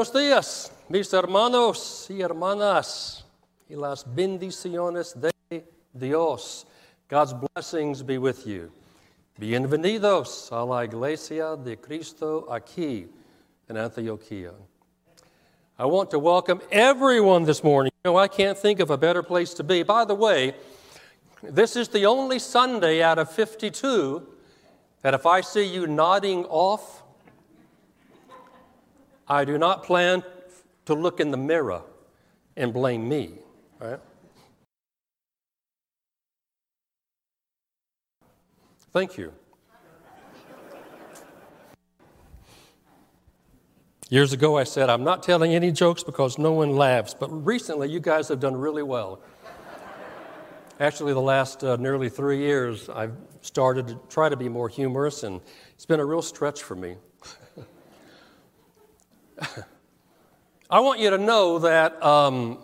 Buenos días, mis hermanos y hermanas, y las bendiciones de Dios. God's blessings be with you. Bienvenidos a la Iglesia de Cristo aquí in Antioquia. I want to welcome everyone this morning. You know, I can't think of a better place to be. By the way, this is the only Sunday out of 52 that if I see you nodding off, I do not plan to look in the mirror and blame me, right? Thank you. Years ago, I said, I'm not telling any jokes because no one laughs, but recently, you guys have done really well. Actually, the last uh, nearly three years, I've started to try to be more humorous, and it's been a real stretch for me. I want you to know that um,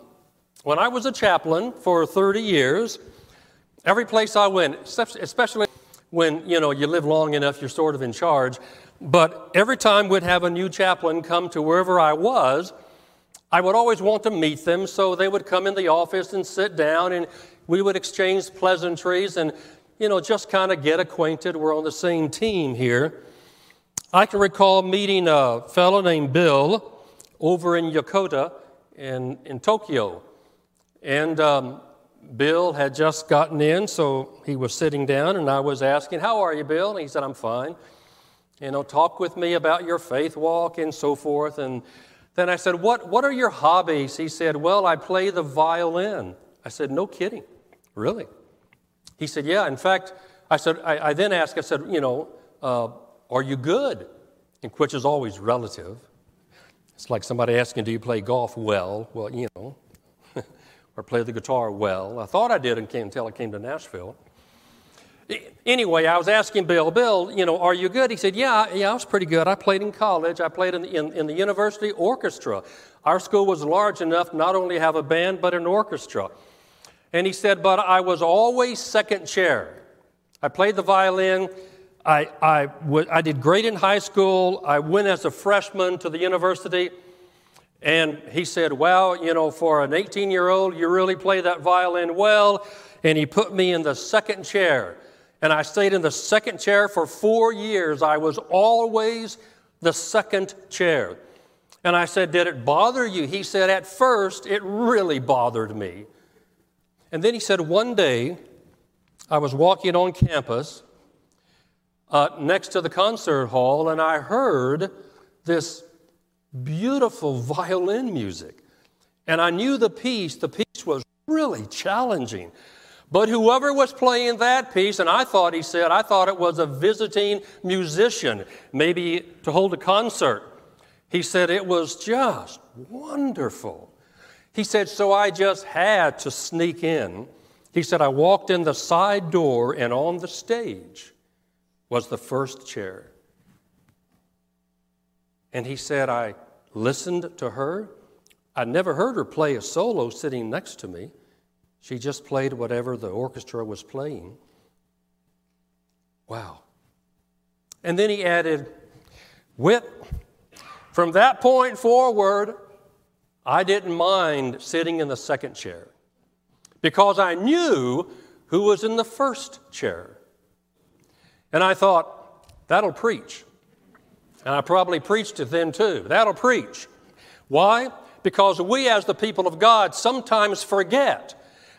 when I was a chaplain for 30 years, every place I went, especially when you know you live long enough, you're sort of in charge. But every time we'd have a new chaplain come to wherever I was, I would always want to meet them, so they would come in the office and sit down, and we would exchange pleasantries and, you know, just kind of get acquainted. We're on the same team here. I can recall meeting a fellow named Bill over in Yokota in, in Tokyo. And um, Bill had just gotten in, so he was sitting down, and I was asking, How are you, Bill? And he said, I'm fine you know, talk with me about your faith walk and so forth. And then I said, what, what are your hobbies? He said, Well, I play the violin. I said, No kidding. Really? He said, Yeah. In fact, I said, I, I then asked, I said, You know, uh, are you good? And which is always relative. It's like somebody asking, Do you play golf well? Well, you know, or play the guitar well. I thought I did until I came to Nashville. Anyway, I was asking Bill, Bill, you know, are you good? He said, Yeah, yeah, I was pretty good. I played in college. I played in the, in, in the university orchestra. Our school was large enough not only to have a band, but an orchestra. And he said, But I was always second chair. I played the violin. I, I, w- I did great in high school. I went as a freshman to the university. And he said, Well, you know, for an 18 year old, you really play that violin well. And he put me in the second chair and I stayed in the second chair for four years. I was always the second chair. And I said, Did it bother you? He said, At first, it really bothered me. And then he said, One day, I was walking on campus uh, next to the concert hall, and I heard this beautiful violin music. And I knew the piece, the piece was really challenging. But whoever was playing that piece, and I thought he said, I thought it was a visiting musician, maybe to hold a concert. He said it was just wonderful. He said, so I just had to sneak in. He said, I walked in the side door, and on the stage was the first chair. And he said, I listened to her. I never heard her play a solo sitting next to me. She just played whatever the orchestra was playing. Wow. And then he added, Whit, from that point forward, I didn't mind sitting in the second chair because I knew who was in the first chair. And I thought, that'll preach. And I probably preached it then too. That'll preach. Why? Because we, as the people of God, sometimes forget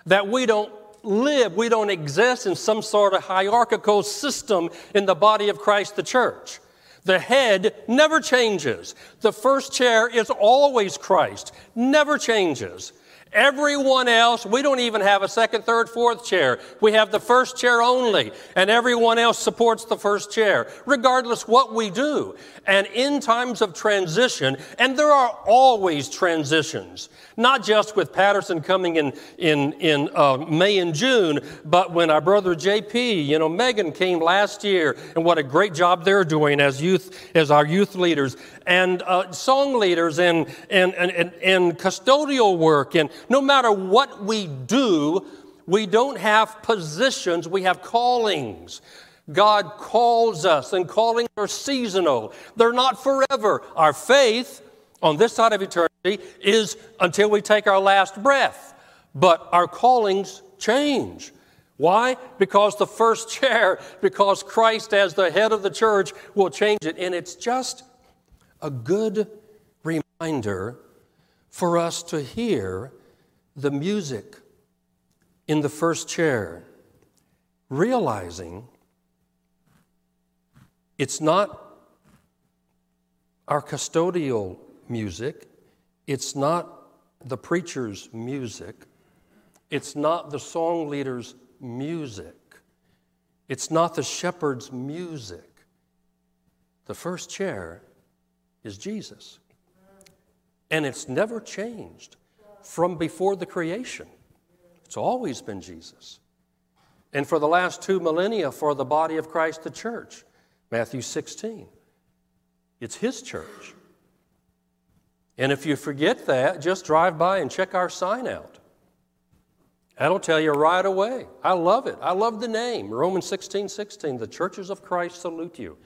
that we don't live, we don't exist in some sort of hierarchical system in the body of Christ, the church. The head never changes. The first chair is always Christ, never changes. Everyone else, we don't even have a second, third, fourth chair. We have the first chair only, and everyone else supports the first chair, regardless what we do. And in times of transition, and there are always transitions, not just with Patterson coming in in, in uh, May and June, but when our brother JP, you know, Megan came last year, and what a great job they're doing as youth, as our youth leaders, and uh, song leaders, and, and, and, and, and custodial work, and no matter what we do, we don't have positions, we have callings. God calls us, and callings are seasonal. They're not forever. Our faith on this side of eternity is until we take our last breath. But our callings change. Why? Because the first chair, because Christ as the head of the church will change it. And it's just a good reminder for us to hear the music in the first chair, realizing it's not our custodial music, it's not the preacher's music, it's not the song leader's music, it's not the shepherd's music. The first chair is Jesus. And it's never changed from before the creation. It's always been Jesus. And for the last two millennia, for the body of Christ, the church, Matthew 16. It's His church. And if you forget that, just drive by and check our sign out. That'll tell you right away. I love it. I love the name, Romans 16 16. The churches of Christ salute you.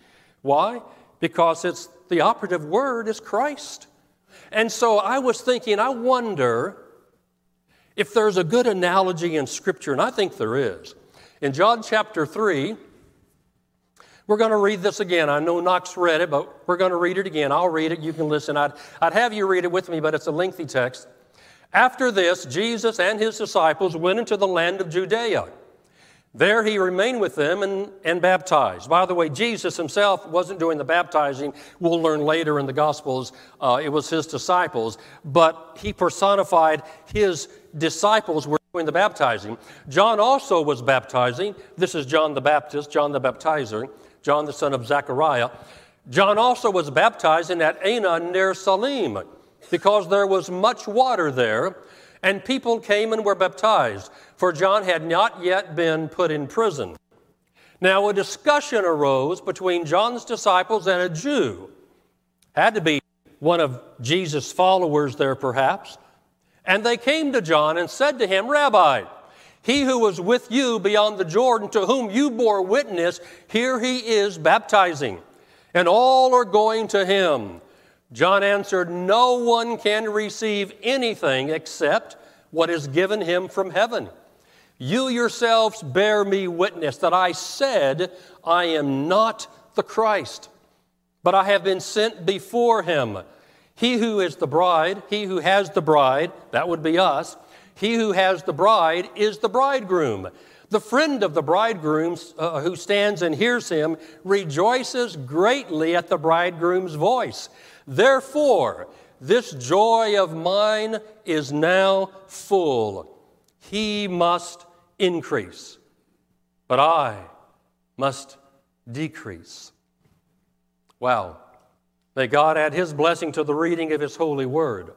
Why? Because it's the operative word is Christ. And so I was thinking, I wonder if there's a good analogy in Scripture, and I think there is. In John chapter 3, we're going to read this again. I know Knox read it, but we're going to read it again. I'll read it. You can listen. I'd, I'd have you read it with me, but it's a lengthy text. After this, Jesus and his disciples went into the land of Judea. There he remained with them and, and baptized. By the way, Jesus himself wasn't doing the baptizing. We'll learn later in the Gospels uh, it was his disciples, but he personified his disciples were doing the baptizing. John also was baptizing. This is John the Baptist, John the Baptizer, John the son of Zechariah. John also was baptizing at Aenon near Salim because there was much water there and people came and were baptized, for John had not yet been put in prison. Now, a discussion arose between John's disciples and a Jew. Had to be one of Jesus' followers there, perhaps. And they came to John and said to him, Rabbi, he who was with you beyond the Jordan, to whom you bore witness, here he is baptizing, and all are going to him. John answered, No one can receive anything except what is given him from heaven. You yourselves bear me witness that I said, I am not the Christ, but I have been sent before him. He who is the bride, he who has the bride, that would be us, he who has the bride is the bridegroom. The friend of the bridegroom uh, who stands and hears him rejoices greatly at the bridegroom's voice. Therefore, this joy of mine is now full. He must increase, but I must decrease. Wow. May God add His blessing to the reading of His holy word.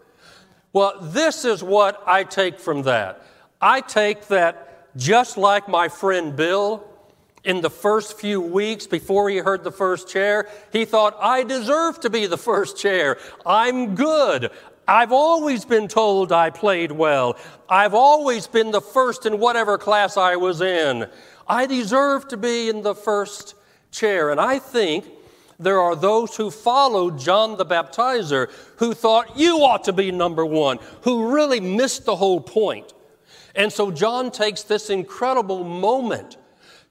Well, this is what I take from that. I take that just like my friend Bill, in the first few weeks before he heard the first chair, he thought, I deserve to be the first chair. I'm good. I've always been told I played well. I've always been the first in whatever class I was in. I deserve to be in the first chair. And I think there are those who followed John the Baptizer who thought you ought to be number one, who really missed the whole point. And so John takes this incredible moment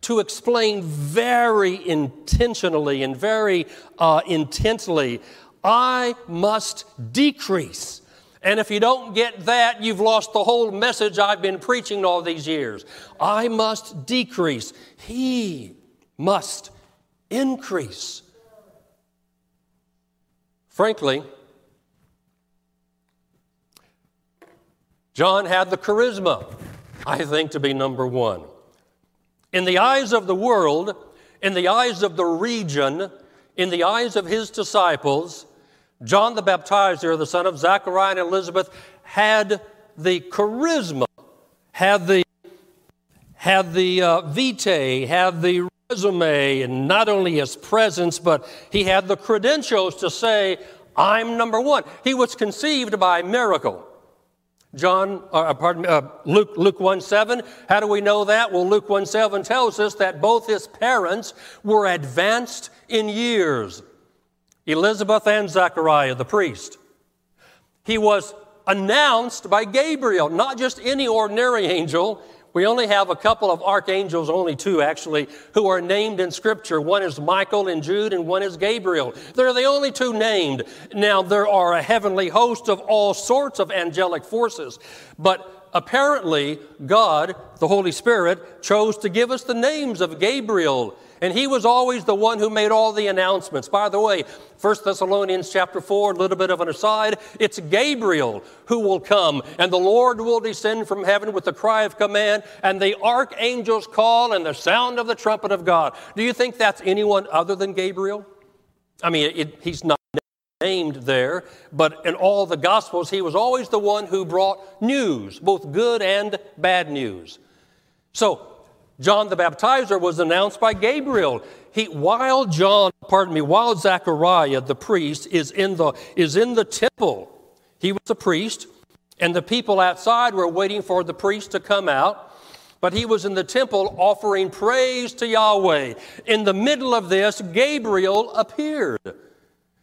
to explain very intentionally and very uh, intently I must decrease. And if you don't get that, you've lost the whole message I've been preaching all these years. I must decrease. He must increase. Frankly, John had the charisma, I think, to be number one. In the eyes of the world, in the eyes of the region, in the eyes of his disciples, John the Baptizer, the son of Zachariah and Elizabeth, had the charisma, had the, had the uh, vitae, had the resume, and not only his presence, but he had the credentials to say, I'm number one. He was conceived by miracle. John, uh, uh, pardon me, uh, Luke, Luke 1 7. How do we know that? Well, Luke 1 7 tells us that both his parents were advanced in years Elizabeth and Zachariah, the priest. He was announced by Gabriel, not just any ordinary angel. We only have a couple of archangels, only two actually, who are named in Scripture. One is Michael in Jude, and one is Gabriel. They're the only two named. Now, there are a heavenly host of all sorts of angelic forces, but apparently God, the Holy Spirit, chose to give us the names of Gabriel and he was always the one who made all the announcements. By the way, 1 Thessalonians chapter 4, a little bit of an aside, it's Gabriel who will come, and the Lord will descend from heaven with the cry of command, and the archangels call, and the sound of the trumpet of God. Do you think that's anyone other than Gabriel? I mean, it, he's not named there, but in all the Gospels, he was always the one who brought news, both good and bad news. So, John the Baptizer was announced by Gabriel. He, while John, pardon me, while Zechariah the priest is in the, is in the temple, he was a priest, and the people outside were waiting for the priest to come out. But he was in the temple offering praise to Yahweh. In the middle of this, Gabriel appeared.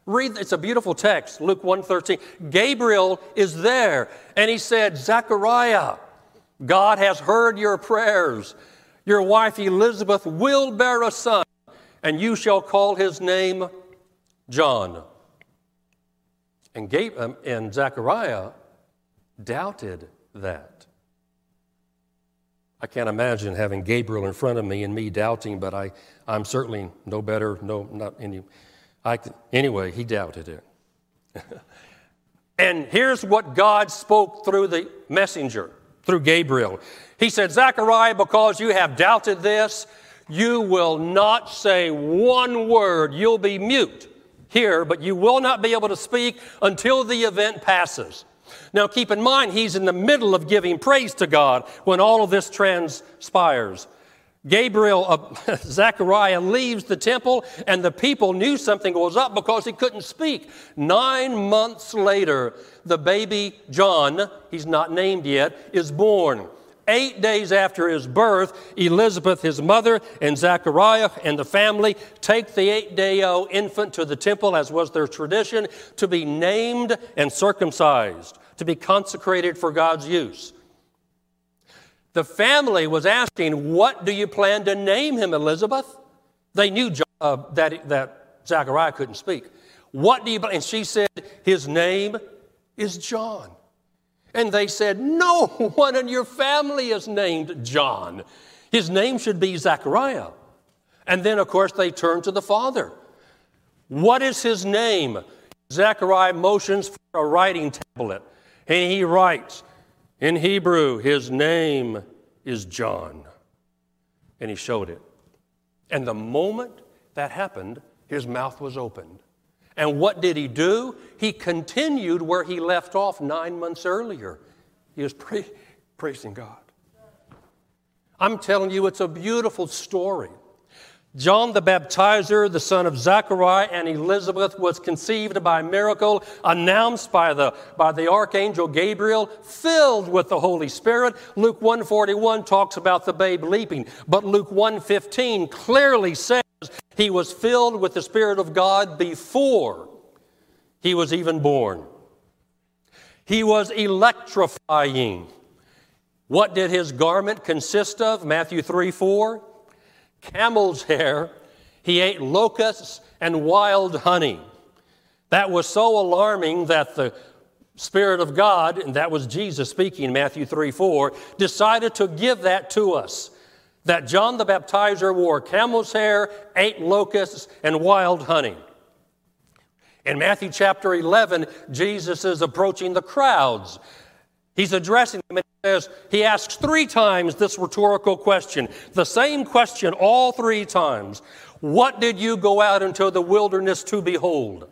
Read, it's a beautiful text, Luke 1:13. Gabriel is there, and he said, Zechariah, God has heard your prayers. Your wife Elizabeth will bear a son, and you shall call his name John. And, Gabe, um, and Zechariah doubted that. I can't imagine having Gabriel in front of me and me doubting, but I, I'm certainly no better, no, not any. I, anyway, he doubted it. and here's what God spoke through the messenger, through Gabriel. He said, Zechariah, because you have doubted this, you will not say one word. You'll be mute here, but you will not be able to speak until the event passes. Now, keep in mind, he's in the middle of giving praise to God when all of this transpires. Gabriel, uh, Zechariah leaves the temple, and the people knew something was up because he couldn't speak. Nine months later, the baby John, he's not named yet, is born. Eight days after his birth, Elizabeth, his mother, and Zechariah and the family take the eight day old infant to the temple, as was their tradition, to be named and circumcised, to be consecrated for God's use. The family was asking, What do you plan to name him, Elizabeth? They knew uh, that, that Zechariah couldn't speak. What do you, and she said, His name is John. And they said, No one in your family is named John. His name should be Zechariah. And then, of course, they turn to the father. What is his name? Zechariah motions for a writing tablet, and he writes in Hebrew, His name is John. And he showed it. And the moment that happened, his mouth was opened. And what did he do? He continued where he left off nine months earlier. He was pra- praising God. I'm telling you, it's a beautiful story. John the Baptizer, the son of Zechariah and Elizabeth, was conceived by miracle, announced by the, by the archangel Gabriel, filled with the Holy Spirit. Luke 141 talks about the babe leaping, but Luke 115 clearly says he was filled with the Spirit of God before he was even born. He was electrifying. What did his garment consist of? Matthew 3 4. Camel's hair. He ate locusts and wild honey. That was so alarming that the Spirit of God, and that was Jesus speaking, Matthew 3 4, decided to give that to us that John the Baptizer wore camel's hair, ate locusts, and wild honey. In Matthew chapter 11, Jesus is approaching the crowds. He's addressing them and he says, he asks three times this rhetorical question, the same question all three times. What did you go out into the wilderness to behold?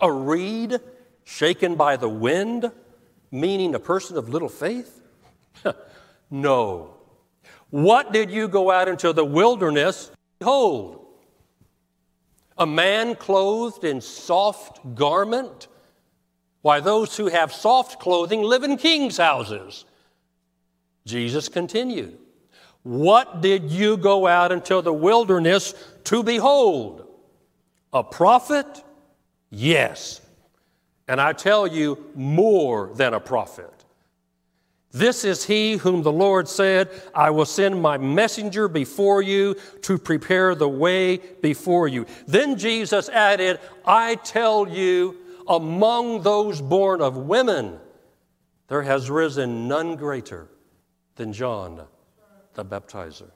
A reed shaken by the wind, meaning a person of little faith? no. What did you go out into the wilderness? To behold, a man clothed in soft garment. Why, those who have soft clothing live in king's houses. Jesus continued, What did you go out into the wilderness to behold? A prophet? Yes. and I tell you, more than a prophet. This is he whom the Lord said, I will send my messenger before you to prepare the way before you. Then Jesus added, I tell you, among those born of women, there has risen none greater than John the baptizer.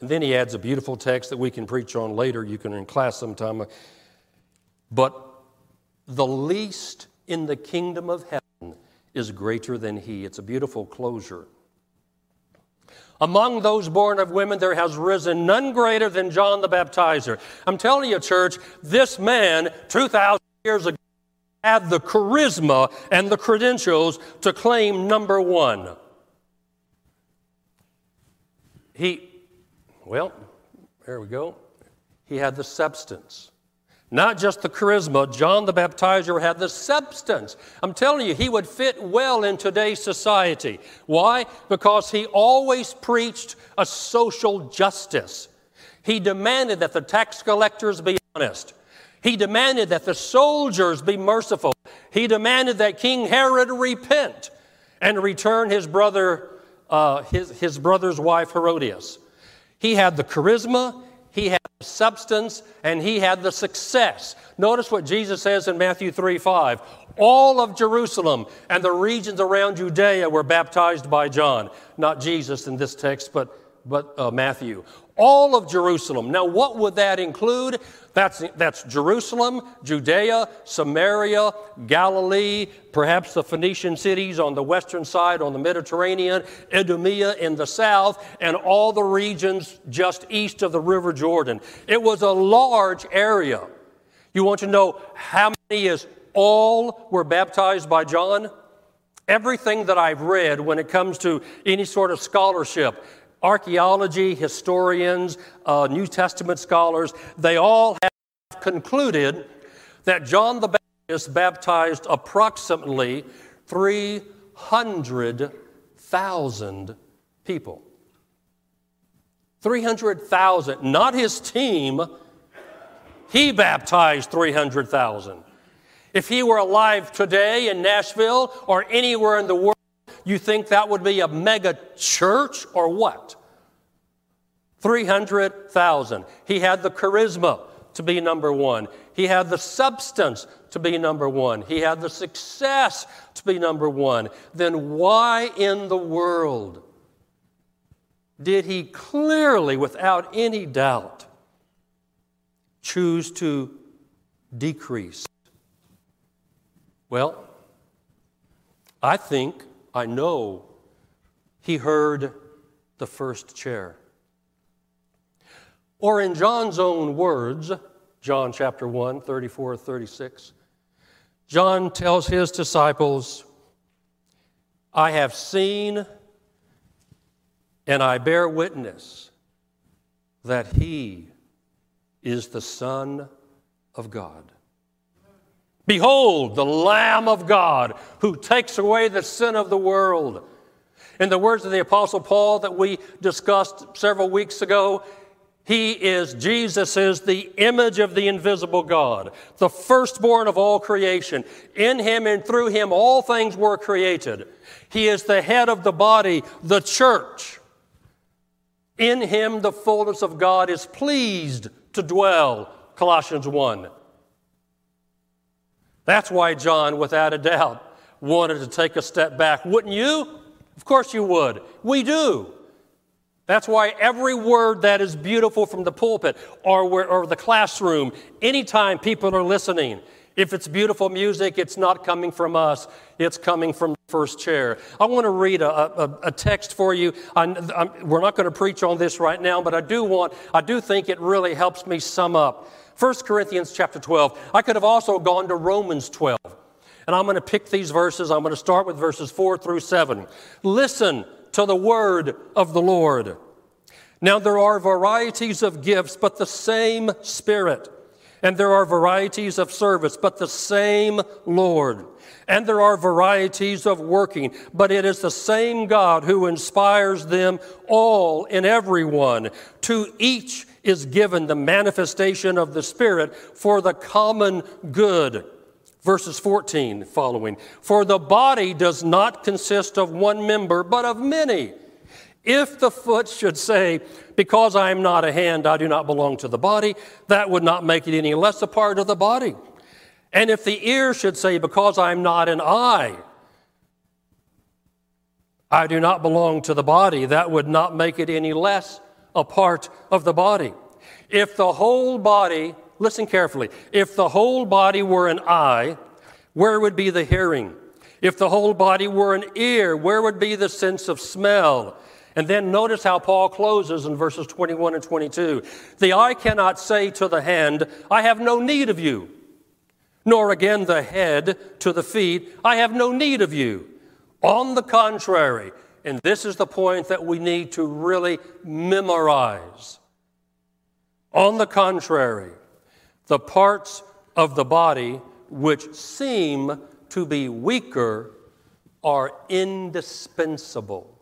And then he adds a beautiful text that we can preach on later. You can in class sometime. But the least in the kingdom of heaven is greater than he. It's a beautiful closure. Among those born of women, there has risen none greater than John the Baptizer. I'm telling you, church, this man, 2,000 years ago, had the charisma and the credentials to claim number one. He, well, there we go. He had the substance. Not just the charisma, John the Baptizer had the substance. I'm telling you, he would fit well in today's society. Why? Because he always preached a social justice. He demanded that the tax collectors be honest. He demanded that the soldiers be merciful. He demanded that King Herod repent and return his brother, uh, his, his brother's wife Herodias. He had the charisma, he had substance, and he had the success. Notice what Jesus says in Matthew 3 5. All of Jerusalem and the regions around Judea were baptized by John. Not Jesus in this text, but, but uh, Matthew all of Jerusalem. Now, what would that include? That's, that's Jerusalem, Judea, Samaria, Galilee, perhaps the Phoenician cities on the western side, on the Mediterranean, Idumea in the south, and all the regions just east of the River Jordan. It was a large area. You want to know how many is all were baptized by John? Everything that I've read when it comes to any sort of scholarship, archaeology, historians, uh, New Testament scholars, they all have concluded that John the Baptist baptized approximately 300,000 people. 300,000, not his team. He baptized 300,000. If he were alive today in Nashville or anywhere in the world, you think that would be a mega church or what? 300,000. He had the charisma to be number one. He had the substance to be number one. He had the success to be number one. Then why in the world did he clearly, without any doubt, choose to decrease? Well, I think I know he heard the first chair. Or in John's own words, John chapter 1, 34, 36, John tells his disciples, I have seen and I bear witness that he is the Son of God. Behold, the Lamb of God who takes away the sin of the world. In the words of the Apostle Paul that we discussed several weeks ago, he is, Jesus is the image of the invisible God, the firstborn of all creation. In him and through him, all things were created. He is the head of the body, the church. In him, the fullness of God is pleased to dwell, Colossians 1. That's why John, without a doubt, wanted to take a step back. Wouldn't you? Of course you would. We do. That's why every word that is beautiful from the pulpit or, where, or the classroom, anytime people are listening, if it's beautiful music, it's not coming from us, it's coming from the first chair. I want to read a, a, a text for you. I'm, I'm, we're not going to preach on this right now, but I do want, I do think it really helps me sum up 1 Corinthians chapter 12. I could have also gone to Romans 12. And I'm going to pick these verses. I'm going to start with verses 4 through 7. Listen to the word of the Lord. Now, there are varieties of gifts, but the same Spirit. And there are varieties of service, but the same Lord. And there are varieties of working, but it is the same God who inspires them all in everyone. To each is given the manifestation of the Spirit for the common good. Verses 14 following. For the body does not consist of one member, but of many. If the foot should say, Because I am not a hand, I do not belong to the body, that would not make it any less a part of the body. And if the ear should say, Because I am not an eye, I do not belong to the body, that would not make it any less a part of the body. If the whole body, listen carefully, if the whole body were an eye, where would be the hearing? If the whole body were an ear, where would be the sense of smell? And then notice how Paul closes in verses 21 and 22. The eye cannot say to the hand, I have no need of you, nor again the head to the feet, I have no need of you. On the contrary, and this is the point that we need to really memorize. On the contrary, the parts of the body which seem to be weaker are indispensable.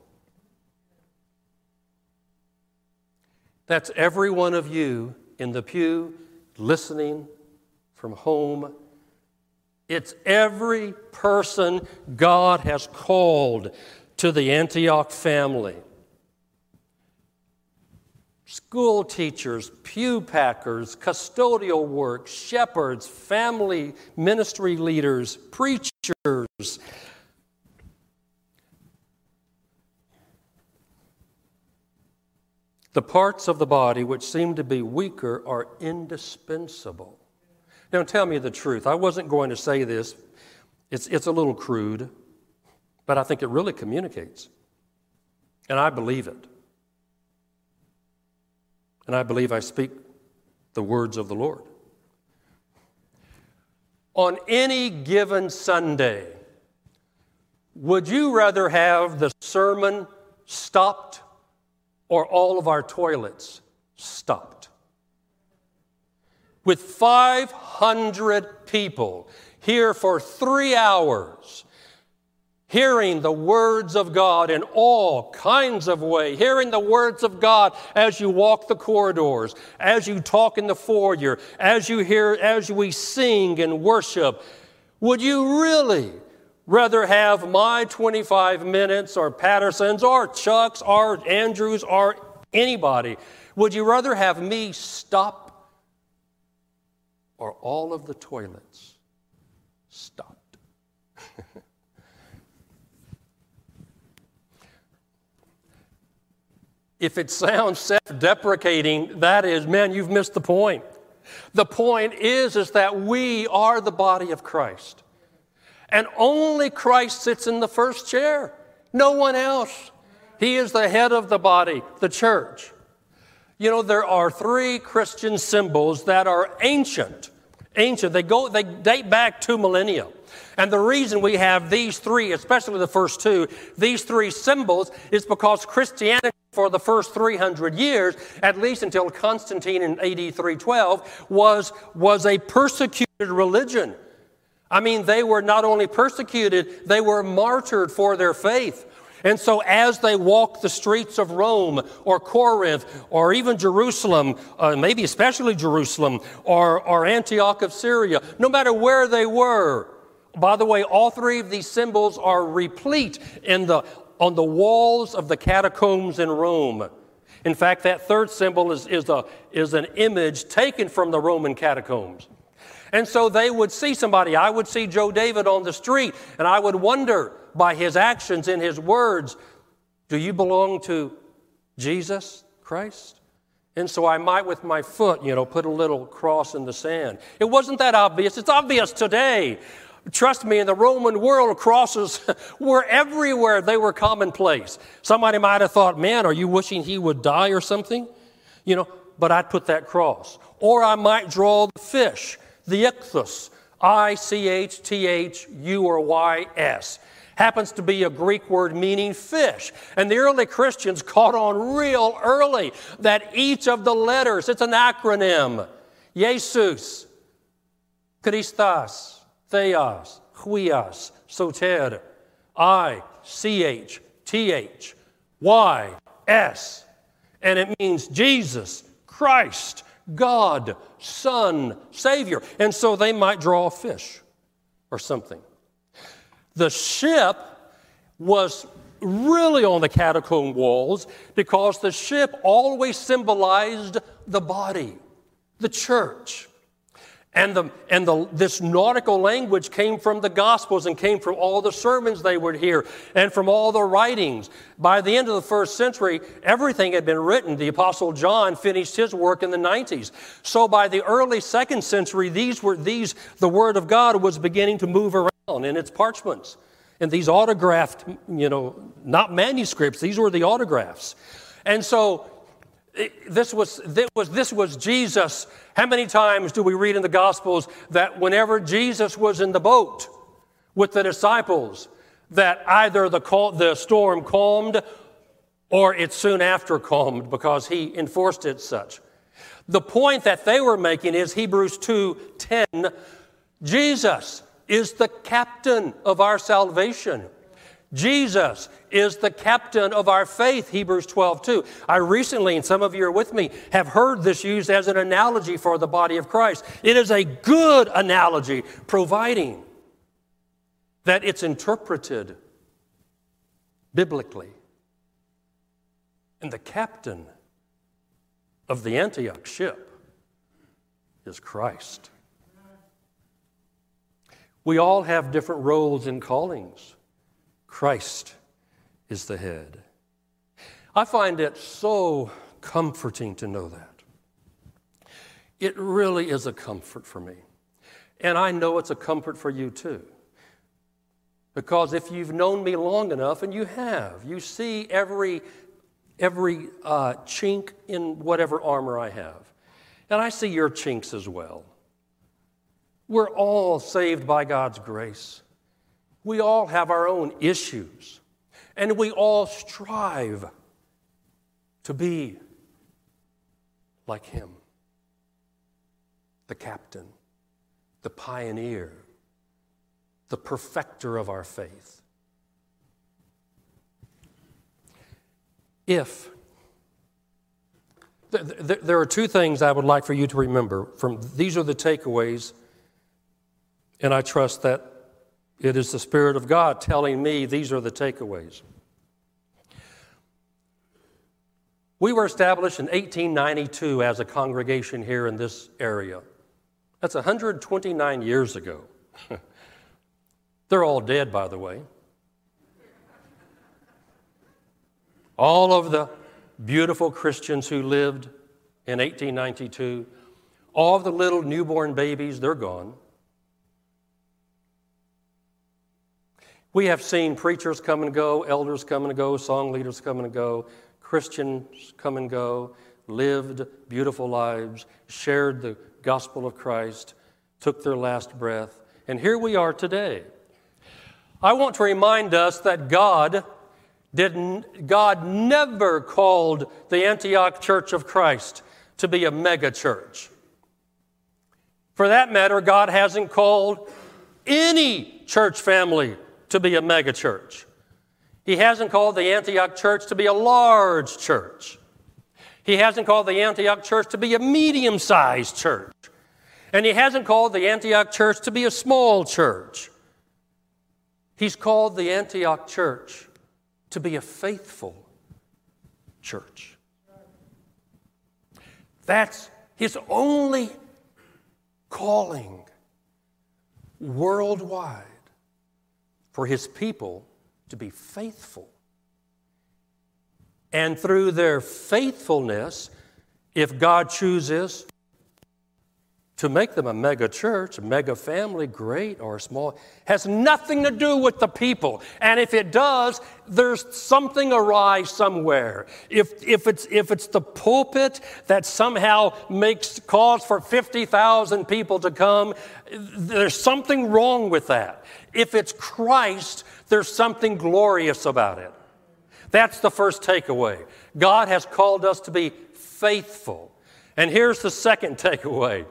That's every one of you in the pew listening from home. It's every person God has called to the Antioch family. School teachers, pew packers, custodial work, shepherds, family ministry leaders, preachers, The parts of the body which seem to be weaker are indispensable. Now, tell me the truth. I wasn't going to say this, it's, it's a little crude, but I think it really communicates. And I believe it. And I believe I speak the words of the Lord. On any given Sunday, would you rather have the sermon stopped or all of our toilets stopped. With 500 people here for three hours, hearing the words of God in all kinds of ways, hearing the words of God as you walk the corridors, as you talk in the foyer, as you hear, as we sing and worship, would you really rather have my 25 minutes or Patterson's or Chuck's or Andrew's or anybody? Would you rather have me stop or all of the toilets stopped? If it sounds self deprecating, that is, man, you've missed the point. The point is, is that we are the body of Christ. And only Christ sits in the first chair, no one else. He is the head of the body, the church. You know, there are three Christian symbols that are ancient. Ancient. They go, they date back two millennia. And the reason we have these three, especially the first two, these three symbols is because Christianity for the first 300 years, at least until Constantine in AD 312, was, was a persecuted religion. I mean, they were not only persecuted, they were martyred for their faith. And so, as they walked the streets of Rome or Corinth or even Jerusalem, uh, maybe especially Jerusalem or, or Antioch of Syria, no matter where they were, by the way, all three of these symbols are replete in the, on the walls of the catacombs in Rome. In fact, that third symbol is, is, a, is an image taken from the Roman catacombs. And so they would see somebody. I would see Joe David on the street, and I would wonder by his actions and his words, do you belong to Jesus Christ? And so I might, with my foot, you know, put a little cross in the sand. It wasn't that obvious. It's obvious today. Trust me, in the Roman world, crosses were everywhere. They were commonplace. Somebody might have thought, man, are you wishing he would die or something? You know, but I'd put that cross. Or I might draw the fish the ichthus, I C H T H U or Y S. Happens to be a Greek word meaning fish. And the early Christians caught on real early that each of the letters, it's an acronym. Jesus, Christos, Theos, Huios, Soter, I, C H, T H, Y, S. And it means Jesus, Christ, God, Son, Savior. And so they might draw a fish. or something. The ship was really on the catacomb walls because the ship always symbolized the body, the church. And, the, and the, this nautical language came from the Gospels and came from all the sermons they would hear and from all the writings. By the end of the first century, everything had been written. The Apostle John finished his work in the 90s. So by the early second century, these were these, the Word of God was beginning to move around in its parchments. And these autographed, you know, not manuscripts, these were the autographs. And so this was, this was, this was Jesus. How many times do we read in the Gospels that whenever Jesus was in the boat with the disciples, that either the, the storm calmed or it soon after calmed because he enforced it such? The point that they were making is Hebrews 2:10 Jesus is the captain of our salvation. Jesus is the captain of our faith, Hebrews 12, 2. I recently, and some of you are with me, have heard this used as an analogy for the body of Christ. It is a good analogy, providing that it's interpreted biblically. And the captain of the Antioch ship is Christ. We all have different roles and callings. Christ is the head. I find it so comforting to know that. It really is a comfort for me. And I know it's a comfort for you too. Because if you've known me long enough, and you have, you see every, every uh, chink in whatever armor I have. And I see your chinks as well. We're all saved by God's grace. We all have our own issues, and we all strive to be like Him the captain, the pioneer, the perfecter of our faith. If there are two things I would like for you to remember from these are the takeaways and I trust that it is the Spirit of God telling me these are the takeaways. We were established in 1892 as a congregation here in this area. That's 129 years ago. They're all dead, by the way. All of the beautiful Christians who lived in 1892, all of the little newborn babies, they're gone. We have seen preachers come and go, elders come and go, song leaders come and go, Christians come and go, lived beautiful lives, shared the gospel of Christ, took their last breath, and here we are today. I want to remind us that God didn't God never called the Antioch Church of Christ to be a mega church. For that matter, God hasn't called any church family to be a megachurch. He hasn't called the Antioch church to be a large church. He hasn't called the Antioch church to be a medium sized church. And he hasn't called the Antioch church to be a small church. He's called the Antioch church to be a faithful church. That's his only calling worldwide for his people to be faithful. And through their faithfulness, if God chooses to make them a mega church, a mega family, great or small, has nothing to do with the people. And if it does, there's something awry somewhere. If, if, it's, if it's the pulpit that somehow makes cause for 50,000 people to come, there's something wrong with that. If it's Christ, there's something glorious about it. That's the first takeaway. God has called us to be faithful. And here's the second takeaway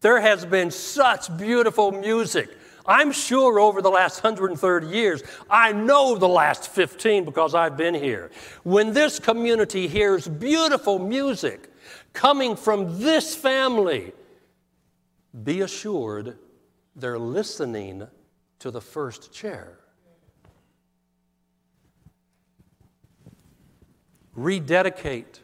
there has been such beautiful music. I'm sure over the last 130 years, I know the last 15 because I've been here. When this community hears beautiful music coming from this family, be assured they're listening to the first chair. Rededicate.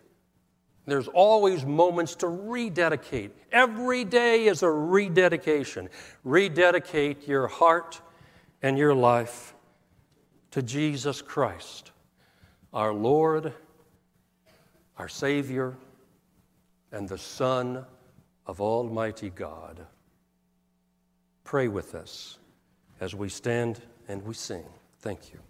There's always moments to rededicate. Every day is a rededication. Rededicate your heart and your life to Jesus Christ, our Lord, our Savior, and the Son of Almighty God. Pray with us as we stand and we sing. Thank you.